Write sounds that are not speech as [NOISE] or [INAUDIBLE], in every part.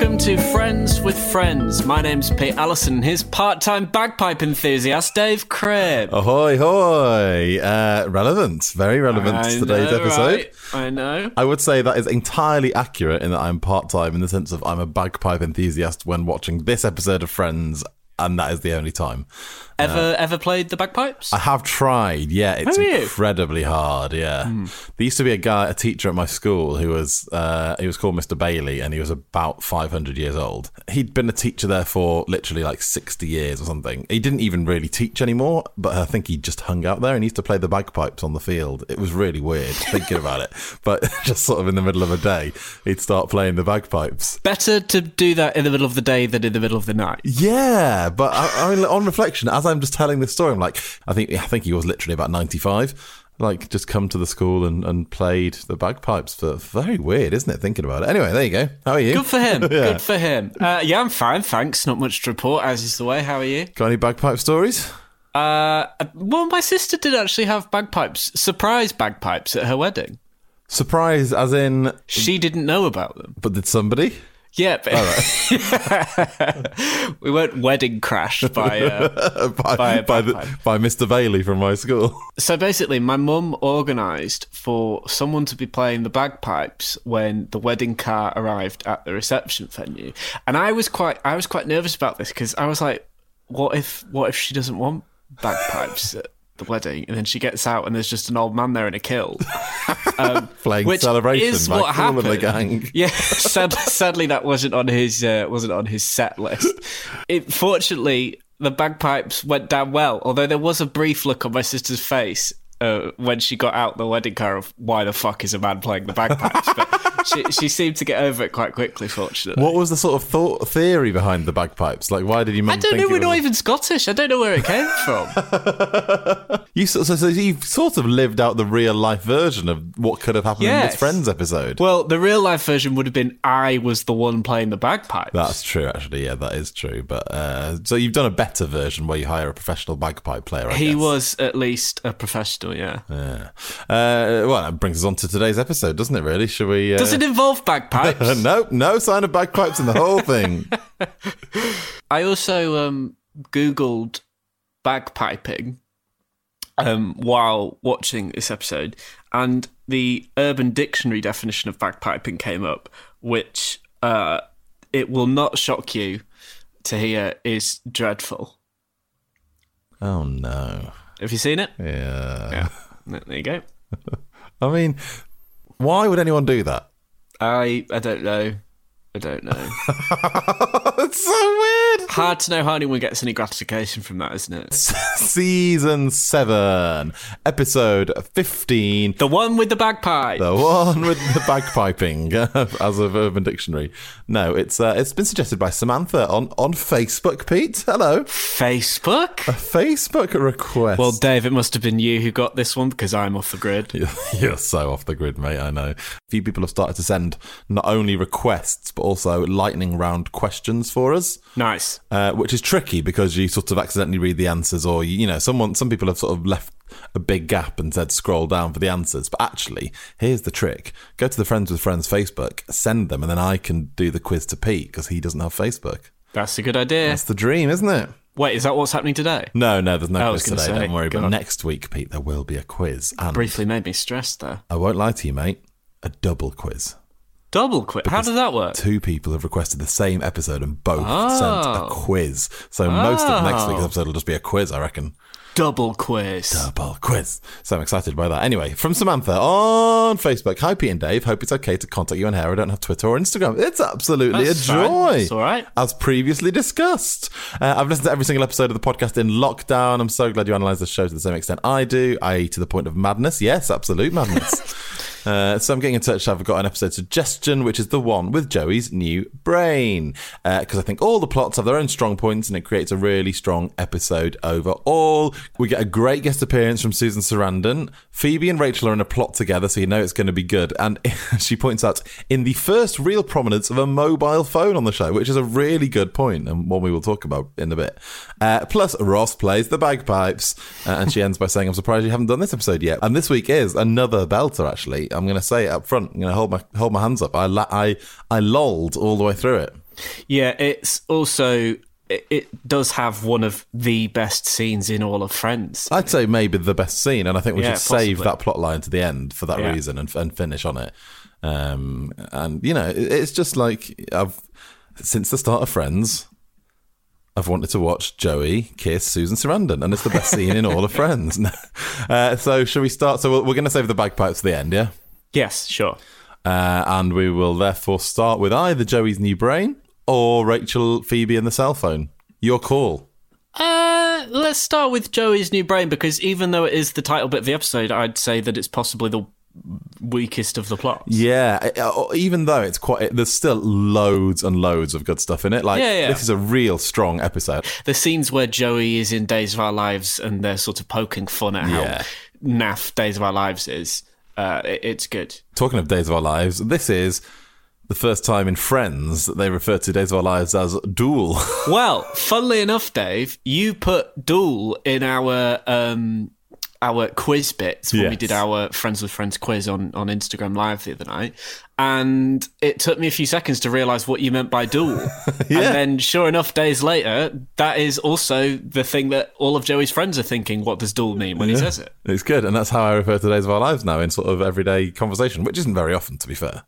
Welcome to Friends with Friends. My name's Pete Allison, his part time bagpipe enthusiast, Dave Cribb. Ahoy, hoy! Uh, relevant, very relevant I to today's know, episode. right? I know. I would say that is entirely accurate in that I'm part time in the sense of I'm a bagpipe enthusiast when watching this episode of Friends, and that is the only time. Ever ever played the bagpipes? I have tried, yeah, it's incredibly hard, yeah. There used to be a guy, a teacher at my school who was, uh, he was called Mr. Bailey, and he was about 500 years old. He'd been a teacher there for literally like 60 years or something. He didn't even really teach anymore, but I think he just hung out there and he used to play the bagpipes on the field. It was really weird thinking about it, [LAUGHS] but [LAUGHS] just sort of in the middle of a day, he'd start playing the bagpipes. Better to do that in the middle of the day than in the middle of the night. Yeah, but I, I mean, on reflection, as I'm just telling this story, I'm like, I think I think he was literally about 95. Like, just come to the school and, and played the bagpipes. For very weird, isn't it? Thinking about it. Anyway, there you go. How are you? Good for him. [LAUGHS] Yeah. Good for him. Uh, yeah, I'm fine, thanks. Not much to report, as is the way. How are you? Got any bagpipe stories? Uh, well, my sister did actually have bagpipes, surprise bagpipes at her wedding. Surprise, as in, She didn't know about them. but did somebody? Yeah, but [LAUGHS] we weren't wedding crashed by. Uh, [LAUGHS] by, By by, the, by Mr. Bailey from my school. so basically, my mum organised for someone to be playing the bagpipes when the wedding car arrived at the reception venue, and I was quite, I was quite nervous about this because I was like, what if, what if she doesn't want bagpipes the wedding, and then she gets out and there's just an old man there in a kilt. [LAUGHS] Um, Playing which Celebration is what and the happened. Gang. [LAUGHS] Yeah, sad, sadly that wasn't on his uh, wasn't on his set list. It, fortunately, the bagpipes went down well. Although there was a brief look on my sister's face uh, when she got out the wedding car of why the fuck is a man playing the bagpipes. But she she seemed to get over it quite quickly. Fortunately, What was the sort of thought theory behind the bagpipes? Like, why did you? I don't know. We're not even Scottish. I don't know where it came from. [LAUGHS] You so, so, so you've sort of lived out the real life version of what could have happened in Yes. this Friends episode. well, the real life version would have been I was the one playing the bagpipes. That's true, actually. Yeah, that is true. But uh, so you've done a better version where you hire a professional bagpipe player. I he guess. was at least a professional. Yeah. Yeah. Uh, well, that brings us on to today's episode, doesn't it? Really? Should we? Uh... Does it involve bagpipes? [LAUGHS] no, no sign of bagpipes in the whole thing. [LAUGHS] I also um, Googled bagpiping um, while watching this episode, and the Urban Dictionary definition of bagpiping came up, which uh, it will not shock you to hear is dreadful. oh no. Have you seen it? Yeah. Yeah. There you go. [LAUGHS] I mean, why would anyone do that? I I don't know. I don't know. [LAUGHS] It's so weird. Hard to know how anyone gets any gratification from that, isn't it? [LAUGHS] Season seven, episode fifteen. The one with the bagpipe. The one with the bagpiping, [LAUGHS] as of Urban Dictionary. No, it's uh, it's been suggested by Samantha on, on Facebook. Pete, hello. Facebook. A Facebook request. Well, Dave, it must have been you who got this one because I'm off the grid. You're, you're so off the grid, mate. I know. A few people have started to send not only requests but also lightning round questions for us. Nice. uh, which is tricky because you sort of accidentally read the answers, or you, know, someone, some people have sort of left a big gap and said scroll down for the answers. But actually, here's the trick: go to the Friends with Friends Facebook, send them, and then I can do the quiz to Pete because he doesn't have Facebook. That's a good idea. That's the dream, isn't it? Wait, is that what's happening today? No, no, there's no I quiz today. say, don't worry. But God. next week, Pete, there will be a quiz, and Briefly made me stressed there. I won't lie to you, mate. A double quiz. Double quiz. How does that work? Two people have requested the same episode and both sent a Oh. quiz. So most of next week's Oh. episode will just be a quiz, I reckon. Double quiz. Double quiz. So I'm excited by that. Anyway, from Samantha on Facebook. Hi, Pete and Dave. Hope it's okay to contact you on here. I don't have Twitter or Instagram. It's absolutely That's a fine. joy. It's all right. As previously discussed. Uh, I've listened to every single episode of the podcast in lockdown. I'm so glad you analyse the show to the same extent I do, i.e., to the point of madness. Yes, absolute madness. [LAUGHS] Uh, so I'm getting in touch. I've got an episode suggestion, which is the one with Joey's new brain, because I think all the plots have their own strong points, and it creates a really strong episode overall. We get a great guest appearance from Susan Sarandon. Phoebe and Rachel are in a plot together, so you know it's going to be good. And [LAUGHS] she points out in the first real prominence of a mobile phone on the show, which is a really good point, and one we will talk about in a bit. Uh, plus, Ross plays the bagpipes, uh, and she ends by saying, "I'm surprised you haven't done this episode yet." And this week is another belter. Actually, I'm going to say it up front. I'm going to hold my hold my hands up. I I I lolled all the way through it. Yeah, it's also it, does have one of the best scenes in all of Friends. I'd say maybe the best scene, and I think we Yeah, should save possibly. that plot line to the end for that Yeah. reason and, and finish on it. Um, and you know, it's just like I've since the start of Friends. I've wanted to watch Joey kiss Susan Sarandon, and it's the best scene in all of [LAUGHS] Friends. [LAUGHS] uh, so, shall we start? So, we're, we're going to save the bagpipes to the end, yeah? Yes, sure. Uh, and we will therefore start with either Joey's new brain or Rachel, Phoebe, and the cell phone. Your call. Uh, let's start with Joey's new brain because even though it is the title bit of the episode, I'd say that it's possibly the weakest of the plots. Yeah, uh, even though it's quite, there's still loads and loads of good stuff in it. Like, Yeah, yeah. this is a real strong episode. The scenes where Joey is in Days of Our Lives and they're sort of poking fun at how naff Days of Our Lives is, uh, it, it's good. Talking of Days of Our Lives, this is the first time in Friends that they refer to Days of Our Lives as Duel. [LAUGHS] Well, funnily enough, Dave, you put Duel in our um, our quiz bits when we did our Friends with Friends quiz on, on Instagram Live the other night. And it took me a few seconds to realise what you meant by duel. [LAUGHS] And then, sure enough, days later, that is also the thing that all of Joey's friends are thinking what does duel mean when he says it? It's good, and that's how I refer to Days of Our Lives now in sort of everyday conversation, which isn't very often, to be fair.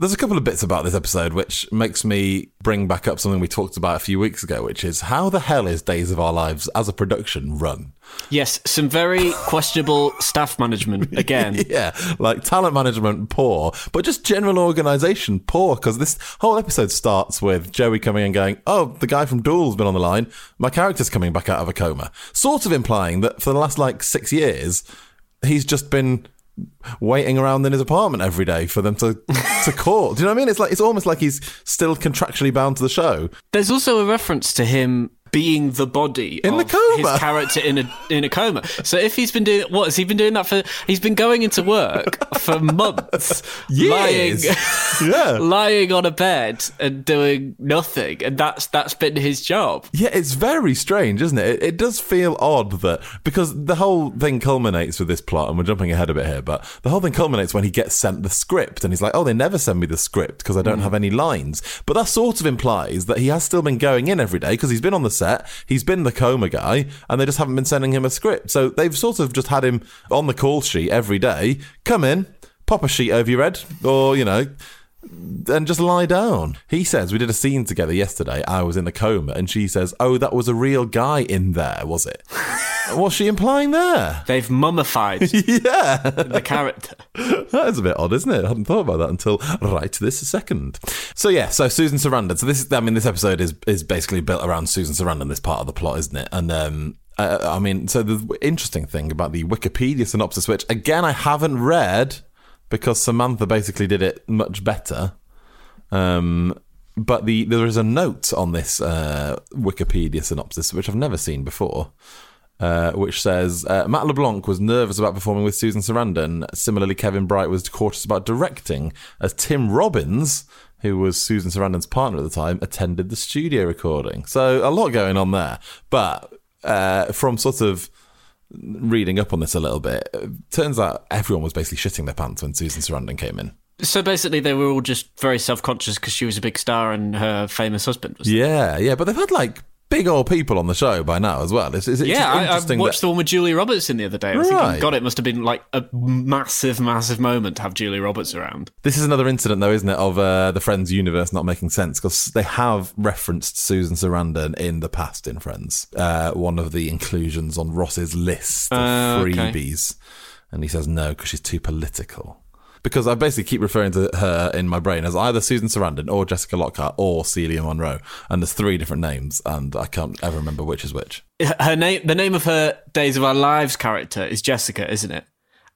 There's a couple of bits about this episode which makes me bring back up something we talked about a few weeks ago, which is how the hell is Days of Our Lives as a production run? Yes, some very questionable staff management [LAUGHS] again. Yeah, like talent management poor, but just general organization poor because this whole episode starts with Joey coming and going, "Oh, the guy from Duel's been on the line. My character's coming back out of a coma," sort of implying that for the last like six years, he's just been waiting around in his apartment every day for them to [LAUGHS] to call. Do you know what I mean? It's like it's almost like he's still contractually bound to the show. There's also a reference to him being the body In the coma. his character in a in a coma. So if he's been doing what has he been doing that for? He's been going into work for [LAUGHS] months, lying, Years. [LAUGHS] yeah. [LAUGHS] lying on a bed and doing nothing, and that's that's been his job. Yeah, it's very strange, isn't it? it? It does feel odd that because the whole thing culminates with this plot, and we're jumping ahead a bit here, but the whole thing culminates when he gets sent the script, and he's like, "Oh, they never send me the script because I don't mm. have any lines." But that sort of implies that he has still been going in every day because he's been on the set, he's been the coma guy, and they just haven't been sending him a script. So they've sort of just had him on the call sheet every day. Come in, pop a sheet over your head, or you know and just lie down. He says, We did a scene together yesterday. I was in a coma. And she says, Oh, that was a real guy in there, was it? [LAUGHS] What's she implying there? They've mummified [LAUGHS] Yeah, the character. that is a bit odd, isn't it? I hadn't thought about that until right this second. So yeah, so Susan Sarandon. So this, I mean, this episode is is basically built around Susan Sarandon. This part of the plot, isn't it? And um, uh, I mean, so the interesting thing about the Wikipedia synopsis, which again I haven't read because Samantha basically did it much better. Um, but the there is a note on this uh, Wikipedia synopsis which I've never seen before, uh, which says uh, Matt LeBlanc was nervous about performing with Susan Sarandon. Similarly, Kevin Bright was cautious about directing, as Tim Robbins, who was Susan Sarandon's partner at the time, attended the studio recording. So a lot going on there. But uh, from sort of reading up on this a little bit, turns out everyone was basically shitting their pants when Susan Sarandon came in. So basically, they were all just very self conscious because she was a big star and her famous husband was. Yeah, yeah, but they've had like big old people on the show by now as well. It's, it's, it's Yeah, I, I watched that- the one with Julie Robertson the other day. I was Right. thinking, God, it must have been like a massive, massive moment to have Julia Roberts around. This is another incident, though, isn't it, of uh, the Friends universe not making sense because they have referenced Susan Sarandon in the past in Friends. Uh, one of the inclusions on Ross's list of okay. freebies, and he says no because she's too political. Because I basically keep referring to her in my brain as either Susan Sarandon or Jessica Lockhart or Celia Monroe, and there's three different names, and I can't ever remember which is which. Her name, the name of her Days of Our Lives character is Jessica, isn't it?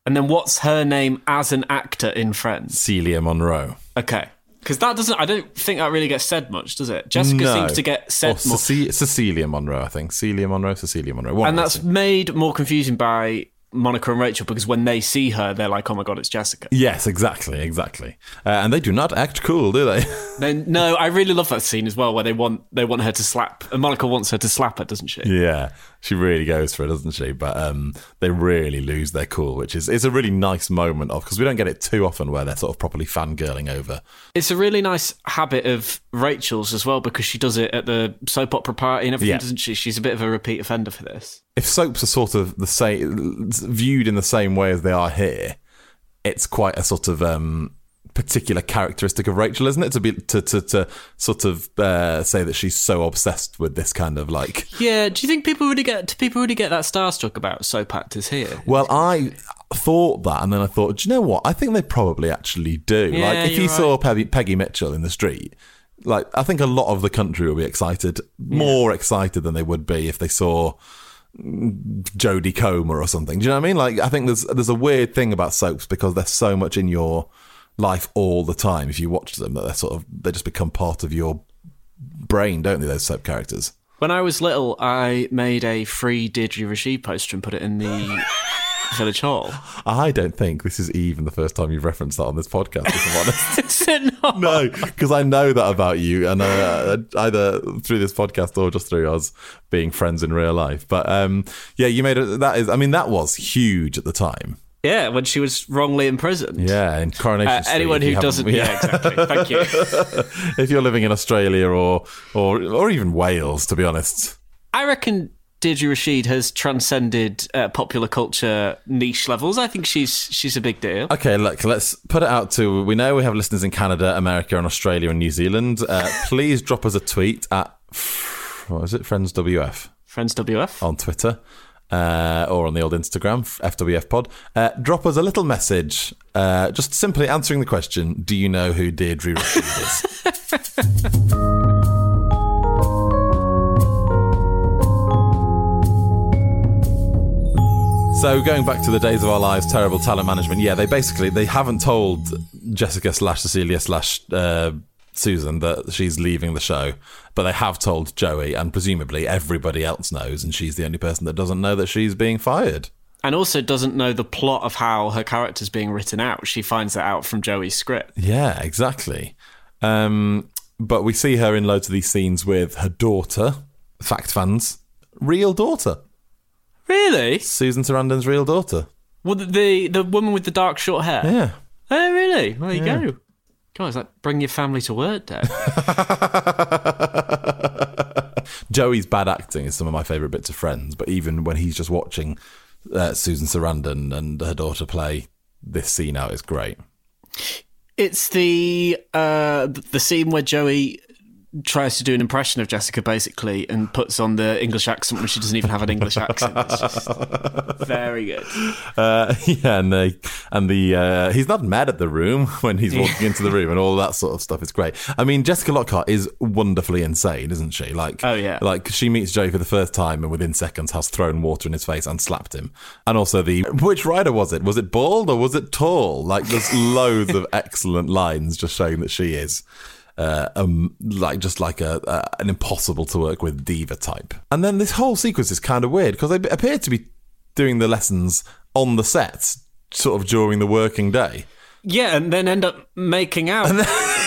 And then what's her name as an actor in Friends? Celia Monroe. Okay. Because that doesn't, I don't think that really gets said much, does it? Jessica No. seems to get said Or more. Cecilia Monroe, I think. Celia Monroe, Cecilia Monroe. One and that's made more confusing by Monica and Rachel because when they see her, they're like, oh my God, it's Jessica. Yes, exactly, exactly. Uh, and they do not act cool, do they? [LAUGHS] Then no, I really love that scene as well, where they want they want her to slap, and Monica wants her to slap her, doesn't she? yeah, she really goes for it, doesn't she? But um, they really lose their cool, which is it's a really nice moment of because we don't get it too often where they're sort of properly fangirling over. It's a really nice habit of Rachel's as well because she does it at the soap opera party and everything, Yeah. doesn't she? She's a bit of a repeat offender for this. If soaps are sort of the same, viewed in the same way as they are here, it's quite a sort of um, particular characteristic of Rachel, isn't it? To be to to, to sort of uh, say that she's so obsessed with this kind of like [LAUGHS] Yeah, do you think people really get do people really get that starstruck about soap actors here? Well, I thought that, and then I thought, do you know what? I think they probably actually do. Yeah, like, if you saw Peggy, Peggy Mitchell in the street, like, I think a lot of the country will be excited, more excited than they would be if they saw Jodie Comer or something. Do you know what I mean? Like, I think there's there's a weird thing about soaps because they're so much in your life all the time. If you watch them, that they're sort of they just become part of your brain, don't they? Those soap characters. When I was little, I made a free Deirdre Rashid poster and put it in the [LAUGHS] village hall. I don't think this is even the first time you've referenced that on this podcast. If I'm honest. [LAUGHS] No, because I know that about you, and uh, either through this podcast or just through us being friends in real life. But um, yeah, you made it. That is, I mean, that was huge at the time. Yeah, when she was wrongly imprisoned. Yeah, in Coronation Uh, Street. anyone who doesn't, yeah. exactly. Thank you. [LAUGHS] if you're living in Australia or or or even Wales, to be honest. I reckon Deirdre Rashid has transcended uh, popular culture niche levels. I think she's she's a big deal. Okay, look, let's put it out to. We know we have listeners in Canada, America, and Australia and New Zealand. Uh, [LAUGHS] please drop us a tweet at what is it, Friends WF. Friends WF. on Twitter uh, or on the old Instagram, FWF Pod. Uh, drop us a little message, uh, just simply answering the question Do you know who Deirdre Rashid is? [LAUGHS] So going back to the days of our lives, terrible talent management. Yeah, they basically they haven't told Jessica slash Cecilia slash uh, Susan that she's leaving the show, but they have told Joey, and presumably everybody else knows, and she's the only person that doesn't know that she's being fired. And also doesn't know the plot of how her character's being written out. She finds that out from Joey's script. Yeah, exactly. Um, but we see her in loads of these scenes with her daughter, fact fans, real daughter, Really? Susan Sarandon's real daughter. Well, the, the the woman with the dark short hair. Yeah. Oh, really? There you go. God, is that bring your family to work day? [LAUGHS] Joey's bad acting is some of my favourite bits of Friends, but even when he's just watching uh, Susan Sarandon and her daughter play this scene out, is great. it's the uh, the scene where Joey tries to do an impression of Jessica basically and puts on the English accent when she doesn't even have an English accent. It's [LAUGHS] just very good. Uh, [LAUGHS] yeah, and the and the uh, he's not mad at the room [LAUGHS] when he's walking into the room and all that sort of stuff. is great. I mean, Jessica Lockhart is wonderfully insane, isn't she? Like, Oh, yeah. like she meets Joey for the first time and within seconds has thrown water in his face and slapped him. And also the which rider was it? Was it bald or was it tall? Like, there's loads of excellent lines just showing that she is. Uh, um, like just like a, an impossible to work with diva type, and then this whole sequence is kind of weird because they appear to be doing the lessons on the set, sort of during the working day. Yeah, and then end up making out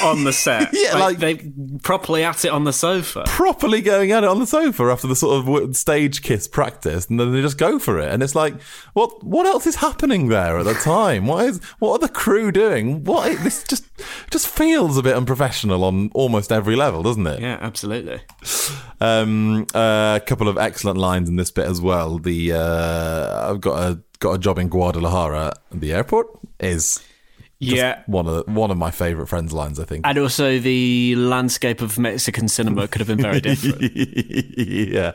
on the set. [LAUGHS] Yeah, like- they properly at it on the sofa. properly going at it on the sofa after the sort of stage kiss practice, and then they just go for it. And it's like, what what else is happening there at the time? What is what are the crew doing? What is, this just just feels a bit unprofessional on almost every level, doesn't it? Yeah, absolutely. Um, uh, a couple of excellent lines in this bit as well. The uh, I've got a got a job in Guadalajara. The airport is Yeah. one of the, one of my favorite friends' lines. I think. And also, the landscape of Mexican cinema could have been very different. [LAUGHS] yeah.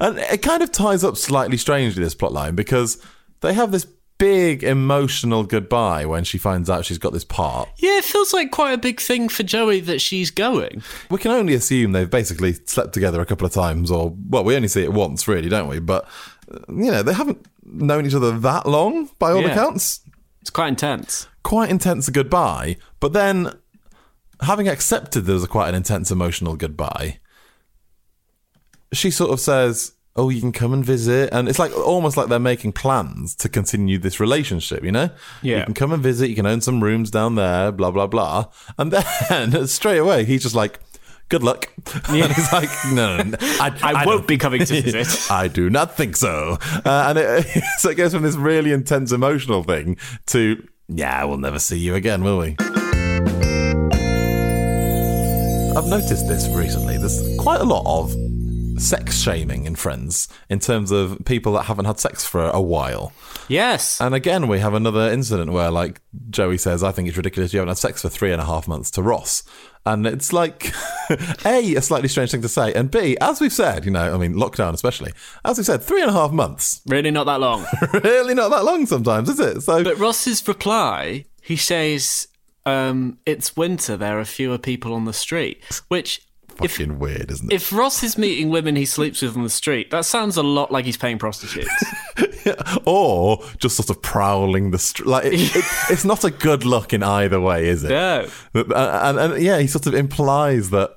And it kind of ties up slightly strangely, this plotline, because they have this big emotional goodbye when she finds out she's got this part. yeah, it feels like quite a big thing for Joey that she's going. We can only assume they've basically slept together a couple of times, or, well, we only see it once, really, don't we? But, uh, you know, they haven't known each other that long, by all Yeah. accounts. It's quite intense. Quite intense a goodbye, but then having accepted there was a quite an intense emotional goodbye, she sort of says, "Oh, you can come and visit," and it's like almost like they're making plans to continue this relationship. You know, Yeah. you can come and visit. You can own some rooms down there. Blah blah blah, and [LAUGHS] then straight away he's just like. Good luck. And he's like, no, no, no I, I, don't- won't be coming to [LAUGHS] visit. I do not think so. Uh, and it, [LAUGHS] so it goes from this really intense emotional thing to, yeah, we'll never see you again, will we? I've noticed this recently. There's quite a lot of sex shaming in Friends in terms of people that haven't had sex for a while. yes. And again, we have another incident where, like, Joey says, I think it's ridiculous you haven't had sex for three and a half months to Ross. And it's like, [LAUGHS] A, a slightly strange thing to say. And B, as we've said, you know, I mean, lockdown especially, as we've said, three and a half months. really not that long. [LAUGHS] really not that long sometimes, is it? So, But Ross's reply, he says, um, "It's winter. There are fewer people on the street." Which, if fucking weird, isn't it? if Ross is meeting women he sleeps with on the street, that sounds a lot like he's paying prostitutes. [LAUGHS] [LAUGHS] or just sort of prowling the street. Like, it, it, [LAUGHS] it's not a good look in either way, is it? no. And, and, and yeah, he sort of implies that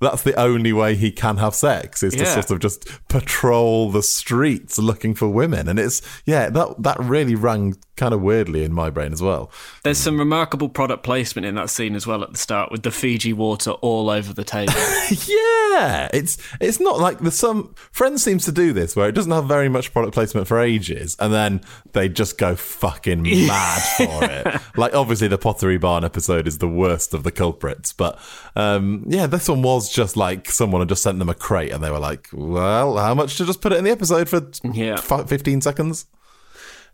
that's the only way he can have sex is to sort of just patrol the streets looking for women. And it's, yeah, that, that really rang kind of weirdly in my brain as well. There's some remarkable product placement in that scene as well at the start with the Fiji water all over the table. [LAUGHS] Yeah, it's it's not like the some Friends seems to do this where it doesn't have very much product placement for ages, and then they just go fucking [LAUGHS] mad for it. Like obviously the Pottery Barn episode is the worst of the culprits, but um, yeah, this one was just like someone had just sent them a crate, and they were like, "Well, how much to just put it in the episode for Yeah. fi- fifteen seconds?"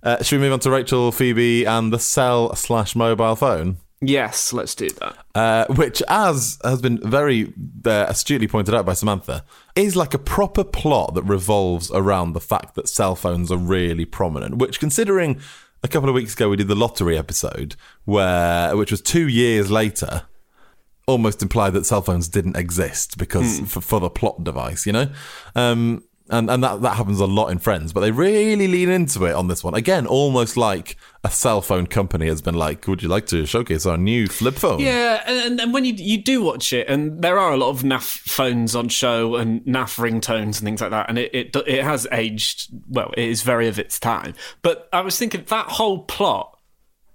Uh, should we move on to Rachel, Phoebe, and the cell slash mobile phone? yes, let's do that. uh, which, as has been very uh, astutely pointed out by Samantha, is like a proper plot that revolves around the fact that cell phones are really prominent. Which, considering a couple of weeks ago we did the lottery episode, where which was two years later, almost implied that cell phones didn't exist because for, for the plot device, you know. Um, and and that, that happens a lot in Friends, but they really lean into it on this one. Again, almost like a cell phone company has been like, "Would you like to showcase our new flip phone?" Yeah, and, and when you you do watch it, and there are a lot of naff phones on show and NAF ringtones and things like that, and it, it it has aged well. It is very of its time. But I was thinking that whole plot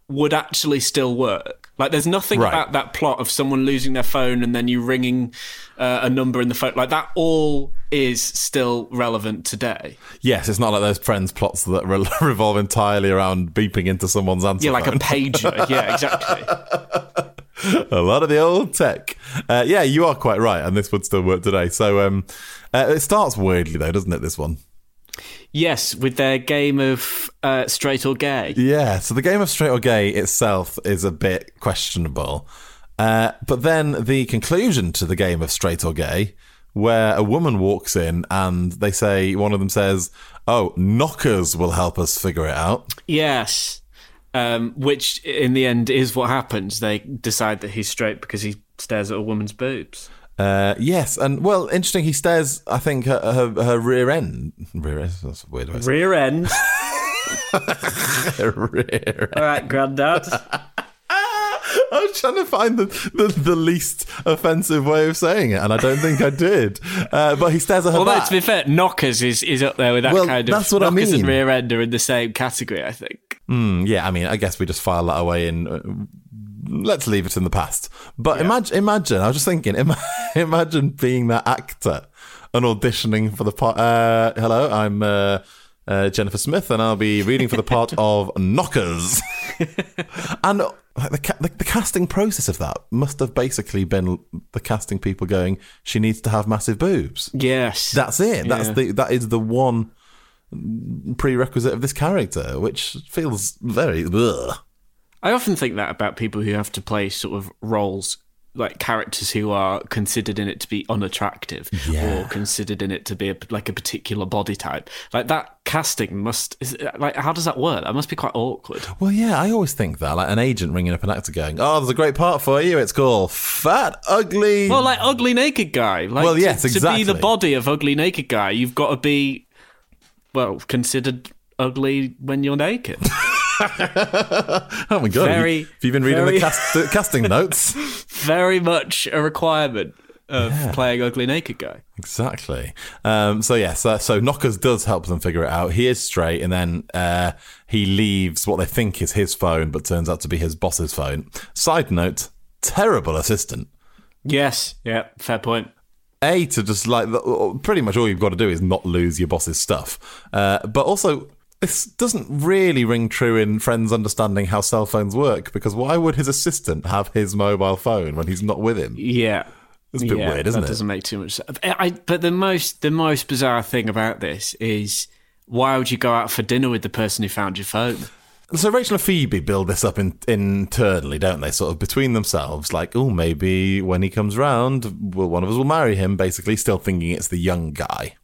would actually still work. Like, there's nothing Right. about that plot of someone losing their phone and then you ringing uh, a number in the phone. Like that all is still relevant today. Yes, it's not like those Friends plots that re- [LAUGHS] revolve entirely around beeping into someone's answer Yeah, like a pager. [LAUGHS] yeah, exactly. a lot of the old tech. Uh, yeah, you are quite right, and this would still work today. So um, uh, it starts weirdly though, doesn't it? This one. Yes, with their game of uh, straight or gay. Yeah, so the game of straight or gay itself is a bit questionable. Uh, but then the conclusion to the game of straight or gay, where a woman walks in and they say, one of them says, Oh, knockers will help us figure it out. Yes. Um, which in the end is what happens. They decide that he's straight because he stares at a woman's boobs. Uh, yes, and well, interesting. He stares, I think, her, her, her rear end. Rear end? That's a weird way to say [LAUGHS] [LAUGHS] Rear end. All right, granddad. [LAUGHS] I was trying to find the, the, the least offensive way of saying it, and I don't think I did. Uh, but he stares at her Although back. to be fair, knockers is, is up there with that Well, kind of. that's what I knockers and mean. rear end are in the same category, I think. Mm, yeah, I mean, I guess we just file that away in uh, let's leave it in the past. But imagine, imagine. I was just thinking, ima- [LAUGHS] imagine being that actor and auditioning for the part. Uh, hello, I'm uh, uh, Jennifer Smith, and I'll be reading for the part [LAUGHS] of Knockers. [LAUGHS] and like the, ca- the the casting process of that must have basically been the casting people going, "She needs to have massive boobs." Yes. That's it. That's the that is the one prerequisite of this character, which feels very. Ugh. I often think that about people who have to play sort of roles like characters who are considered in it to be unattractive Yeah. or considered in it to be a, like a particular body type. Like that casting must is, like how does that work? That must be quite awkward. Well, yeah, I always think that like an agent ringing up an actor going, "Oh, there's a great part for you. It's called Fat Ugly." Well, like ugly naked guy. Like, Well, yes, to, to be the body of ugly naked guy, you've got to be well considered ugly when you're naked. [LAUGHS] [LAUGHS] oh my god, very- have you been reading very- the, cast, the casting [LAUGHS] notes? Very much a requirement of playing ugly naked guy. Exactly. Um, so yes, so, so Knockers does help them figure it out. He is straight, and then uh, he leaves what they think is his phone, but turns out to be his boss's phone. Side note: terrible assistant. Yes, yeah, fair point. A to just like pretty much all you've got to do is not lose your boss's stuff, uh, but also. This doesn't really ring true in friends understanding how cell phones work because why would his assistant have his mobile phone when he's not with him? Yeah. It's a bit yeah, weird, isn't that it? doesn't make too much sense. I, but the most the most bizarre thing about this is why would you go out for dinner with the person who found your phone? So Rachel and Phoebe build this up in, internally, don't they? Sort of between themselves, like, oh, maybe when he comes round, well, one of us will marry him. Basically, still thinking it's the young guy.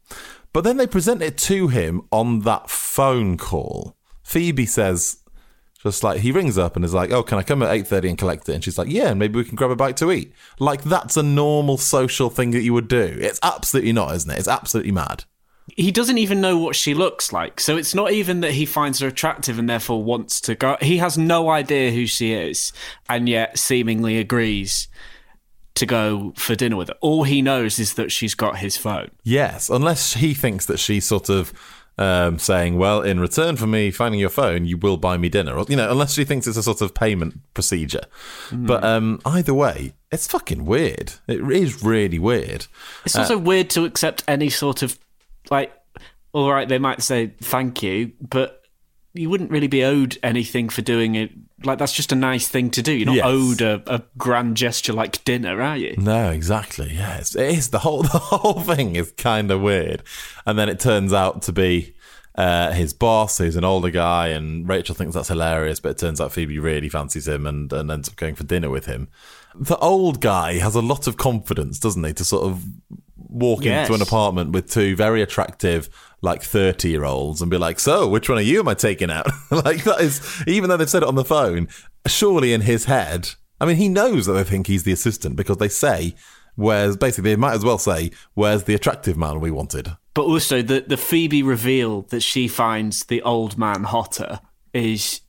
But then they present it to him on that phone call. Phoebe says, just like he rings up and is like, "Oh, can I come at eight thirty and collect it?" And she's like, "Yeah, and maybe we can grab a bite to eat." Like that's a normal social thing that you would do. It's absolutely not, isn't it? It's absolutely mad. He doesn't even know what she looks like. So it's not even that he finds her attractive and therefore wants to go. He has no idea who she is and yet seemingly agrees to go for dinner with her. All he knows is that she's got his phone. Yes, unless he thinks that she's sort of um, saying, "Well, in return for me finding your phone, you will buy me dinner," or you know, unless she thinks it's a sort of payment procedure. But um, either way, it's fucking weird. It is really weird. It's also weird to accept any sort of like. All right, they might say thank you, but you wouldn't really be owed anything for doing it. Like that's just a nice thing to do. You're not Yes. owed a, a grand gesture like dinner, are you? No, exactly. Yeah, it's, it is the whole [LAUGHS] the whole thing is kind of weird, and then it turns out to be uh, his boss, who's an older guy, and Rachel thinks that's hilarious, but it turns out Phoebe really fancies him and, and ends up going for dinner with him. The old guy has a lot of confidence, doesn't he, to sort of walk Yes. into an apartment with two very attractive, like thirty year olds, and be like, "So, which one of you am I taking out?" [LAUGHS] like that is, even though they've said it on the phone, surely in his head, I mean, he knows that they think he's the assistant because they say, "Where's basically they might as well say, where's the attractive man we wanted?" But also the the Phoebe reveal that she finds the old man hotter is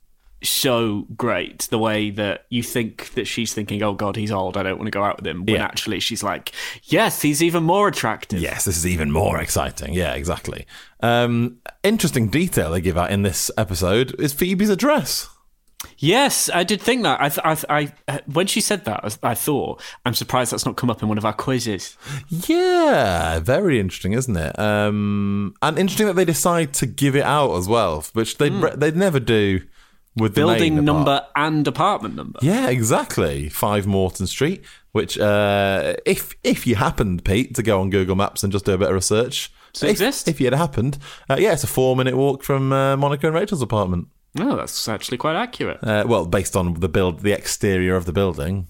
so great. The way that you think that she's thinking, "Oh God, he's old. I don't want to go out with him." When Yeah. actually she's like, "Yes, he's even more attractive." Yes, this is even more exciting. Yeah, exactly. Um, interesting detail they give out in this episode is Phoebe's address. Yes, I did think that. I, th- I, I, when she said that, I thought, I'm surprised that's not come up in one of our quizzes. Yeah, very interesting, isn't it? Um, and interesting that they decide to give it out as well, which they would they'd never do with Building number and apartment number. Yeah, exactly. Five Morton Street. Which, uh, if if you happened, Pete, to go on Google Maps and just do a bit of research, Does it if, exist? If you had happened, uh, yeah, it's a four minute walk from uh, Monica and Rachel's apartment. Oh, that's actually quite accurate. Uh, well, based on the build, the exterior of the building.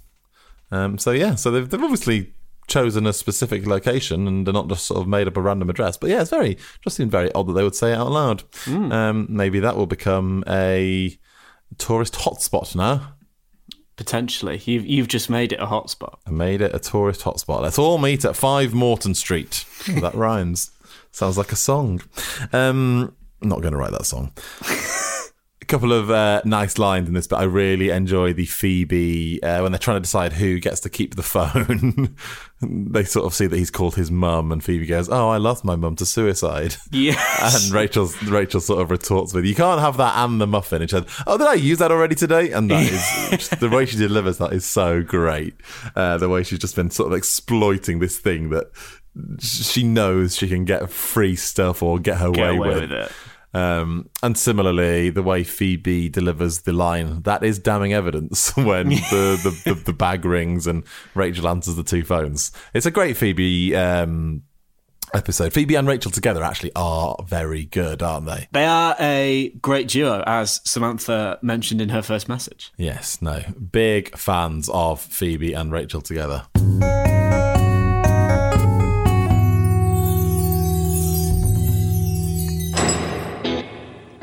Um, so yeah, so they've, they've obviously chosen a specific location and they're not just sort of made up a random address. But yeah, it's very just seemed very odd that they would say it out loud. Um, maybe that will become a tourist hotspot now. Potentially, you've you've just made it a hotspot. I made it a tourist hotspot. Let's all meet at Five Morton Street. [LAUGHS] That rhymes. Sounds like a song. Um, not going to write that song. Couple of uh, nice lines in this, but I really enjoy the Phoebe uh, when they're trying to decide who gets to keep the phone. [LAUGHS] they sort of see that he's called his mum, and Phoebe goes, "Oh, I lost my mum to suicide." Yes. and Rachel Rachel sort of retorts with, "You can't have that and the muffin." And she said, "Oh, did I use that already today?" And that is [LAUGHS] just, the way she delivers that is so great. Uh, the way she's just been sort of exploiting this thing that she knows she can get free stuff or get her Get way, away with. with it. Um, and similarly, the way Phoebe delivers the line, that is damning evidence [LAUGHS] when the, the, the, the bag rings and Rachel answers the two phones. It's a great Phoebe um, episode. Phoebe and Rachel together actually are very good, aren't they? They are a great duo, as Samantha mentioned in her first message. Yes, no. Big fans of Phoebe and Rachel together.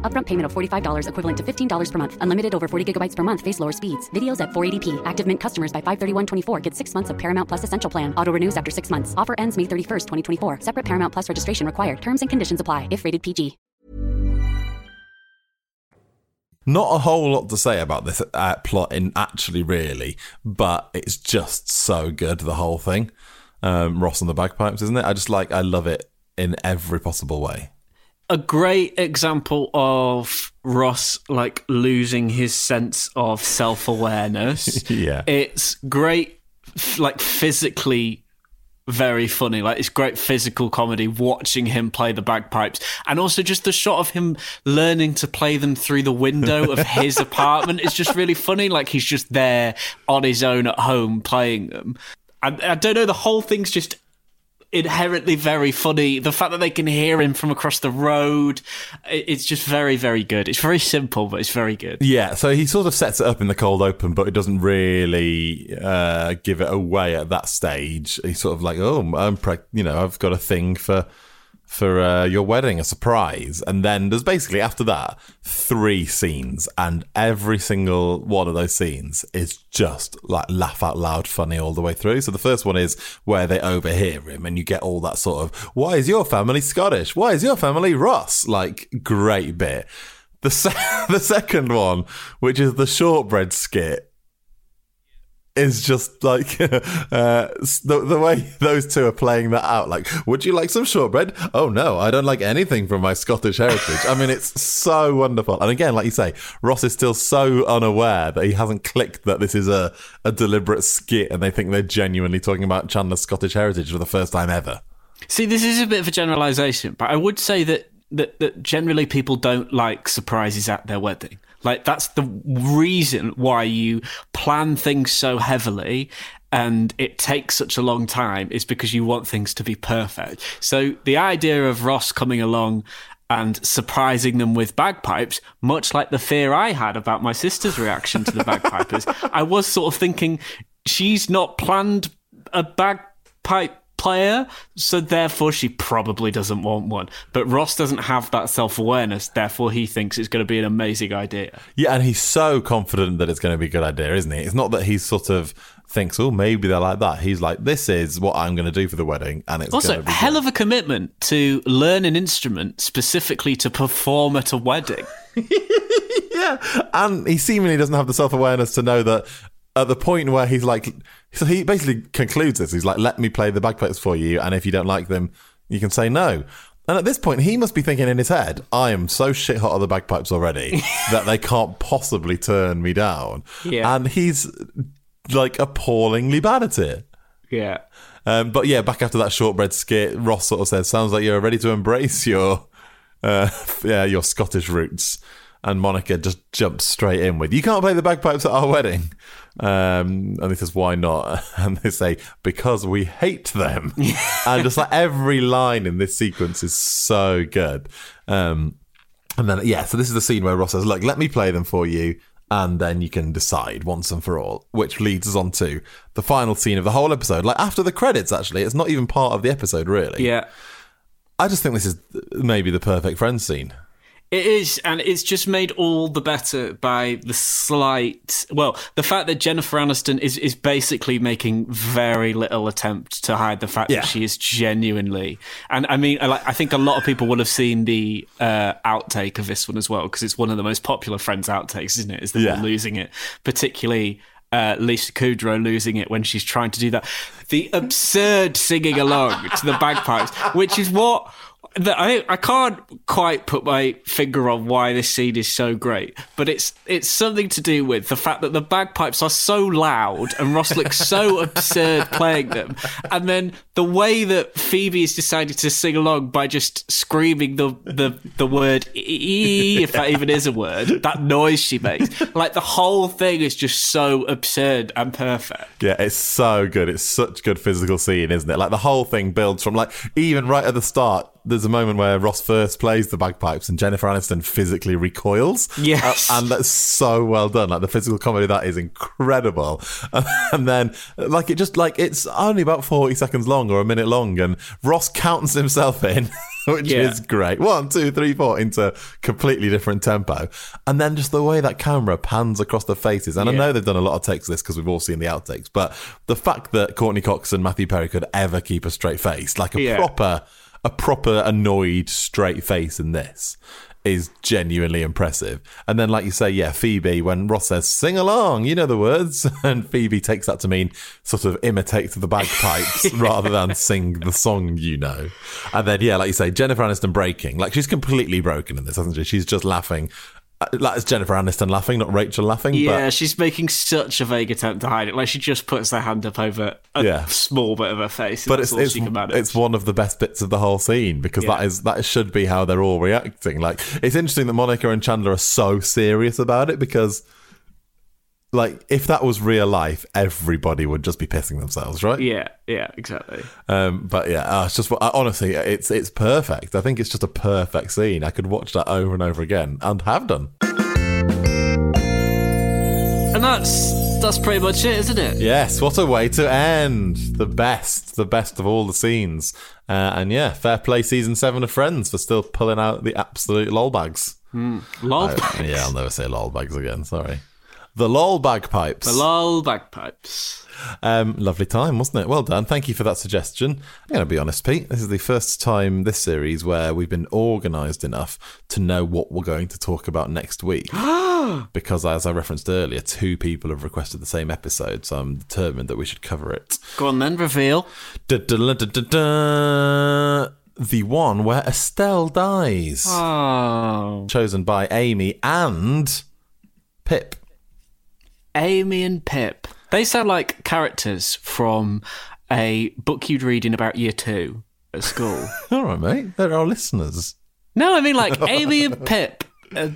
Upfront payment of $45 equivalent to $15 per month. Unlimited over 40 gigabytes per month. Face lower speeds. Videos at 480p. Active Mint customers by 531.24 get six months of Paramount Plus Essential Plan. Auto renews after six months. Offer ends May 31st, 2024. Separate Paramount Plus registration required. Terms and conditions apply if rated PG. Not a whole lot to say about this uh, plot, in actually, really, but it's just so good. The whole thing, um, Ross and the bagpipes, isn't it? I just like, I love it in every possible way. A great example of Ross like losing his sense of self awareness. [LAUGHS] Yeah. It's great, like physically very funny. Like it's great physical comedy watching him play the bagpipes, and also just the shot of him learning to play them through the window of his [LAUGHS] apartment is just really funny. Like he's just there on his own at home playing them. I, I don't know. The whole thing's just inherently very funny. The fact that they can hear him from across the road, it's just very, very good. It's very simple, but it's very good. Yeah, so he sort of sets it up in the cold open, but it doesn't really uh, give it away at that stage. He's sort of like, "Oh, I'm, preg- you know, I've got a thing for for uh, your wedding, a surprise." And then there's basically after that three scenes, and every single one of those scenes is just like laugh out loud funny all the way through. So the first one is where they overhear him, and you get all that sort of, "Why is your family Scottish? Why is your family Ross?" Like great bit. The se- [LAUGHS] the second one, which is the shortbread skit, is just like [LAUGHS] uh, the the way those two are playing that out. Like, would you like some shortbread? Oh no, I don't like anything from my Scottish heritage. I mean, it's so wonderful. And again, like you say, Ross is still so unaware that he hasn't clicked that this is a a deliberate skit, and they think they're genuinely talking about Chandler's Scottish heritage for the first time ever. See, this is a bit of a generalization, but I would say that, that, that generally people don't like surprises at their wedding. Like, that's the reason why you plan things so heavily and it takes such a long time is because you want things to be perfect. So the idea of Ross coming along and surprising them with bagpipes, much like the fear I had about my sister's reaction to the bagpipers. [LAUGHS] I was sort of thinking she's not planned a bagpipe player, so therefore she probably doesn't want one. But Ross doesn't have that self awareness, therefore he thinks it's going to be an amazing idea. Yeah, and he's so confident that it's going to be a good idea, isn't he? It's not that he's sort of thinks, oh, maybe they're like that. He's like, this is what I'm going to do for the wedding, and it's Also, going to be hell of a commitment to learn an instrument specifically to perform at a wedding. [LAUGHS] yeah, and he seemingly doesn't have the self awareness to know that at the point where he's like, so he basically concludes this. He's like, let me play the bagpipes for you, and if you don't like them, you can say no. And at this point, he must be thinking in his head, I am so shit hot of the bagpipes already [LAUGHS] that they can't possibly turn me down. Yeah. And he's like appallingly bad at it. Yeah. Um, but yeah, back after that shortbread skit, Ross sort of says, "Sounds like you're ready to embrace your, uh, [LAUGHS] yeah, your Scottish roots." And Monica just jumps straight in with, "You can't play the bagpipes at our wedding." Um, and he says, "Why not?" [LAUGHS] And they say, "Because we hate them." [LAUGHS] and just like every line in this sequence is so good. Um, and then yeah, so this is the scene where Ross says, "Look, let me play them for you." And then you can decide once and for all, which leads us on to the final scene of the whole episode. Like after the credits, actually, it's not even part of the episode, really. Yeah. I just think this is maybe the perfect friend scene. It is, and it's just made all the better by the slight. Well, the fact that Jennifer Aniston is is basically making very little attempt to hide the fact Yeah. that she is genuinely. And I mean, I I think a lot of people will have seen the uh, outtake of this one as well because it's one of the most popular Friends outtakes, isn't it? Is Yeah. losing it, particularly. Uh, Lisa Kudrow losing it when she's trying to do that. The absurd singing along to the bagpipes, which is what that I I can't quite put my finger on why this scene is so great, but it's it's something to do with the fact that the bagpipes are so loud and Ross looks [LAUGHS] so absurd playing them, and then the way that Phoebe has decided to sing along by just screaming the the the word e if that even is a word, that noise she makes, like the whole thing is just so absurd and perfect. Yeah, it's so good. It's such good physical scene, isn't it? Like the whole thing builds from like even right at the start. There's a moment where Ross first plays the bagpipes and Jennifer Aniston physically recoils. Yes. Uh, and that's so well done. Like the physical comedy of that is incredible. [LAUGHS] And then like it just like it's only about 40 seconds long or a minute long and Ross counts himself in. [LAUGHS] Which Yeah. is great. One, two, three, four into completely different tempo. And then just the way that camera pans across the faces. And I know they've done a lot of takes of this because we've all seen the outtakes, but the fact that Courteney Cox and Matthew Perry could ever keep a straight face, like a Yeah. proper, a proper annoyed straight face in this is genuinely impressive. And then, like you say, yeah, Phoebe, when Ross says, sing along, you know the words. [LAUGHS] And Phoebe takes that to mean sort of imitate the bagpipes [LAUGHS] rather than sing the song you know. And then, yeah, like you say, Jennifer Aniston breaking. Like she's completely broken in this, hasn't she? She's just laughing. Uh, Like it's Jennifer Aniston laughing, not Rachel laughing. Yeah, but she's making such a vague attempt to hide it. Like she just puts her hand up over a Yeah. small bit of her face. and but it's it's, it's one of the best bits of the whole scene because that Yeah. is that should be how they're all reacting. Like it's interesting that Monica and Chandler are so serious about it because like if that was real life, everybody would just be pissing themselves, right? yeah, yeah, exactly. Um, but yeah, uh, it's just uh, honestly, it's it's perfect. I think it's just a perfect scene. I could watch that over and over again and have done. And that's that's pretty much it, isn't it? Yes, what a way to end. The best, the best of all the scenes. Uh, and yeah, fair play season seven of Friends for still pulling out the absolute lol bags. Lol, I- yeah, I'll never say lol bags again. Sorry. The lol bagpipes. the lol bagpipes. Um, lovely time, wasn't it? Well done. Thank you for that suggestion. I'm going to be honest, Pete. This is the first time this series where we've been organised enough to know what we're going to talk about next week. [GASPS] because, as I referenced earlier, two people have requested the same episode, so I'm determined that we should cover it. Go on then, reveal. Da-da-da-da-da. The one where Estelle dies. Oh, Chosen by Amy and Pip. Amy and Pip. They sound like characters from a book you'd read in about year two at school. [LAUGHS] All right, mate. They're our listeners. no, I mean like Amy and Pip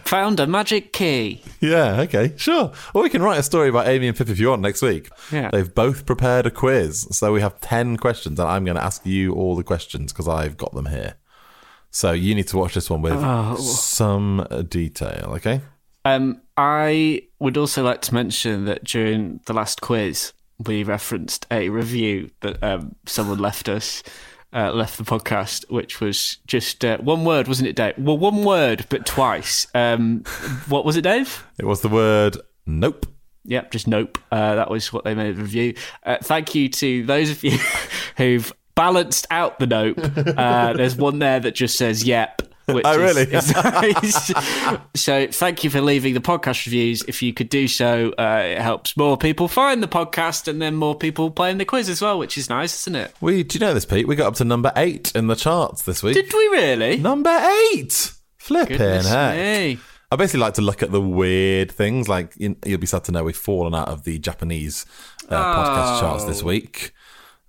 found a magic key. Yeah, okay, sure. Or we can write a story about Amy and Pip if you want next week. Yeah. They've both prepared a quiz. So we have 10 questions, and I'm going to ask you all the questions because I've got them here. So you need to watch this one with Oh. some detail, okay? Um, I would also like to mention that during the last quiz, we referenced a review that um, someone left us, uh, left the podcast, which was just uh, one word, wasn't it, Dave? Well, one word, but twice. Um, what was it, Dave? It was the word nope. Yep, just nope. Uh, that was what they made the review. Uh, thank you to those of you [LAUGHS] who've balanced out the nope. Uh, there's one there that just says yep. [LAUGHS] Which Oh, really? is [LAUGHS] nice. so thank you for leaving the podcast reviews. If you could do so, uh, it helps more people find the podcast and then more people playing the quiz as well, which is nice, isn't it? We do you know this, Pete? We got up to number eight in the charts this week. Did we really? Number eight. Flipping Goodness heck. me. I basically like to look at the weird things. Like you- you'll be sad to know we've fallen out of the Japanese uh, podcast charts this Oh. week.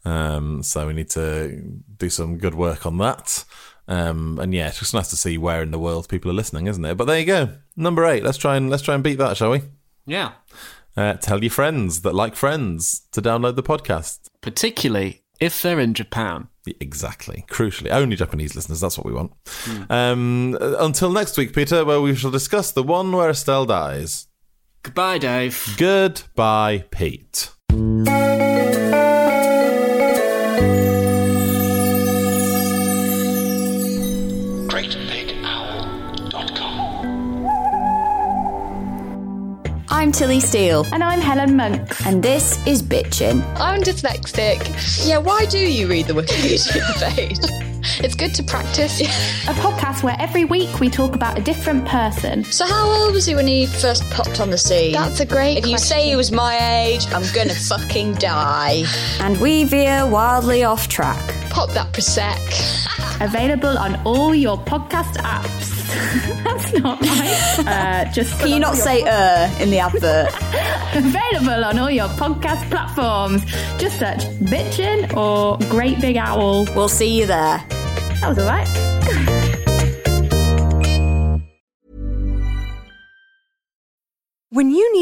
Um, so we need to do some good work on that. Um, and yeah, it's just nice to see where in the world people are listening, isn't it? But there you go, number eight. Let's try and let's try and beat that, shall we? Yeah. Uh, tell your friends that like friends to download the podcast. Particularly if they're in Japan. Exactly. Crucially, only Japanese listeners. That's what we want. Um, uh, until next week, Peter, where we shall discuss the one where Estelle dies. Goodbye, Dave. Goodbye, Pete. I'm Tilly Steele. And I'm Helen Monks. And this is Bitchin'. I'm dyslexic. Yeah, why do you read the Wikipedia [LAUGHS] page? It's good to practice. A podcast where every week we talk about a different person. So, how old was he when he first popped on the scene? That's a great If you say he was my age, I'm gonna fucking die. And we veer wildly off track. Pop that Prosec. [LAUGHS] Available on all your podcast apps. [LAUGHS] That's not right. [LAUGHS] Uh, just Can you not say uh in the advert? Available on all your podcast platforms. Just search Bitchin' or Great Big Owl. We'll see you there. That was alright. When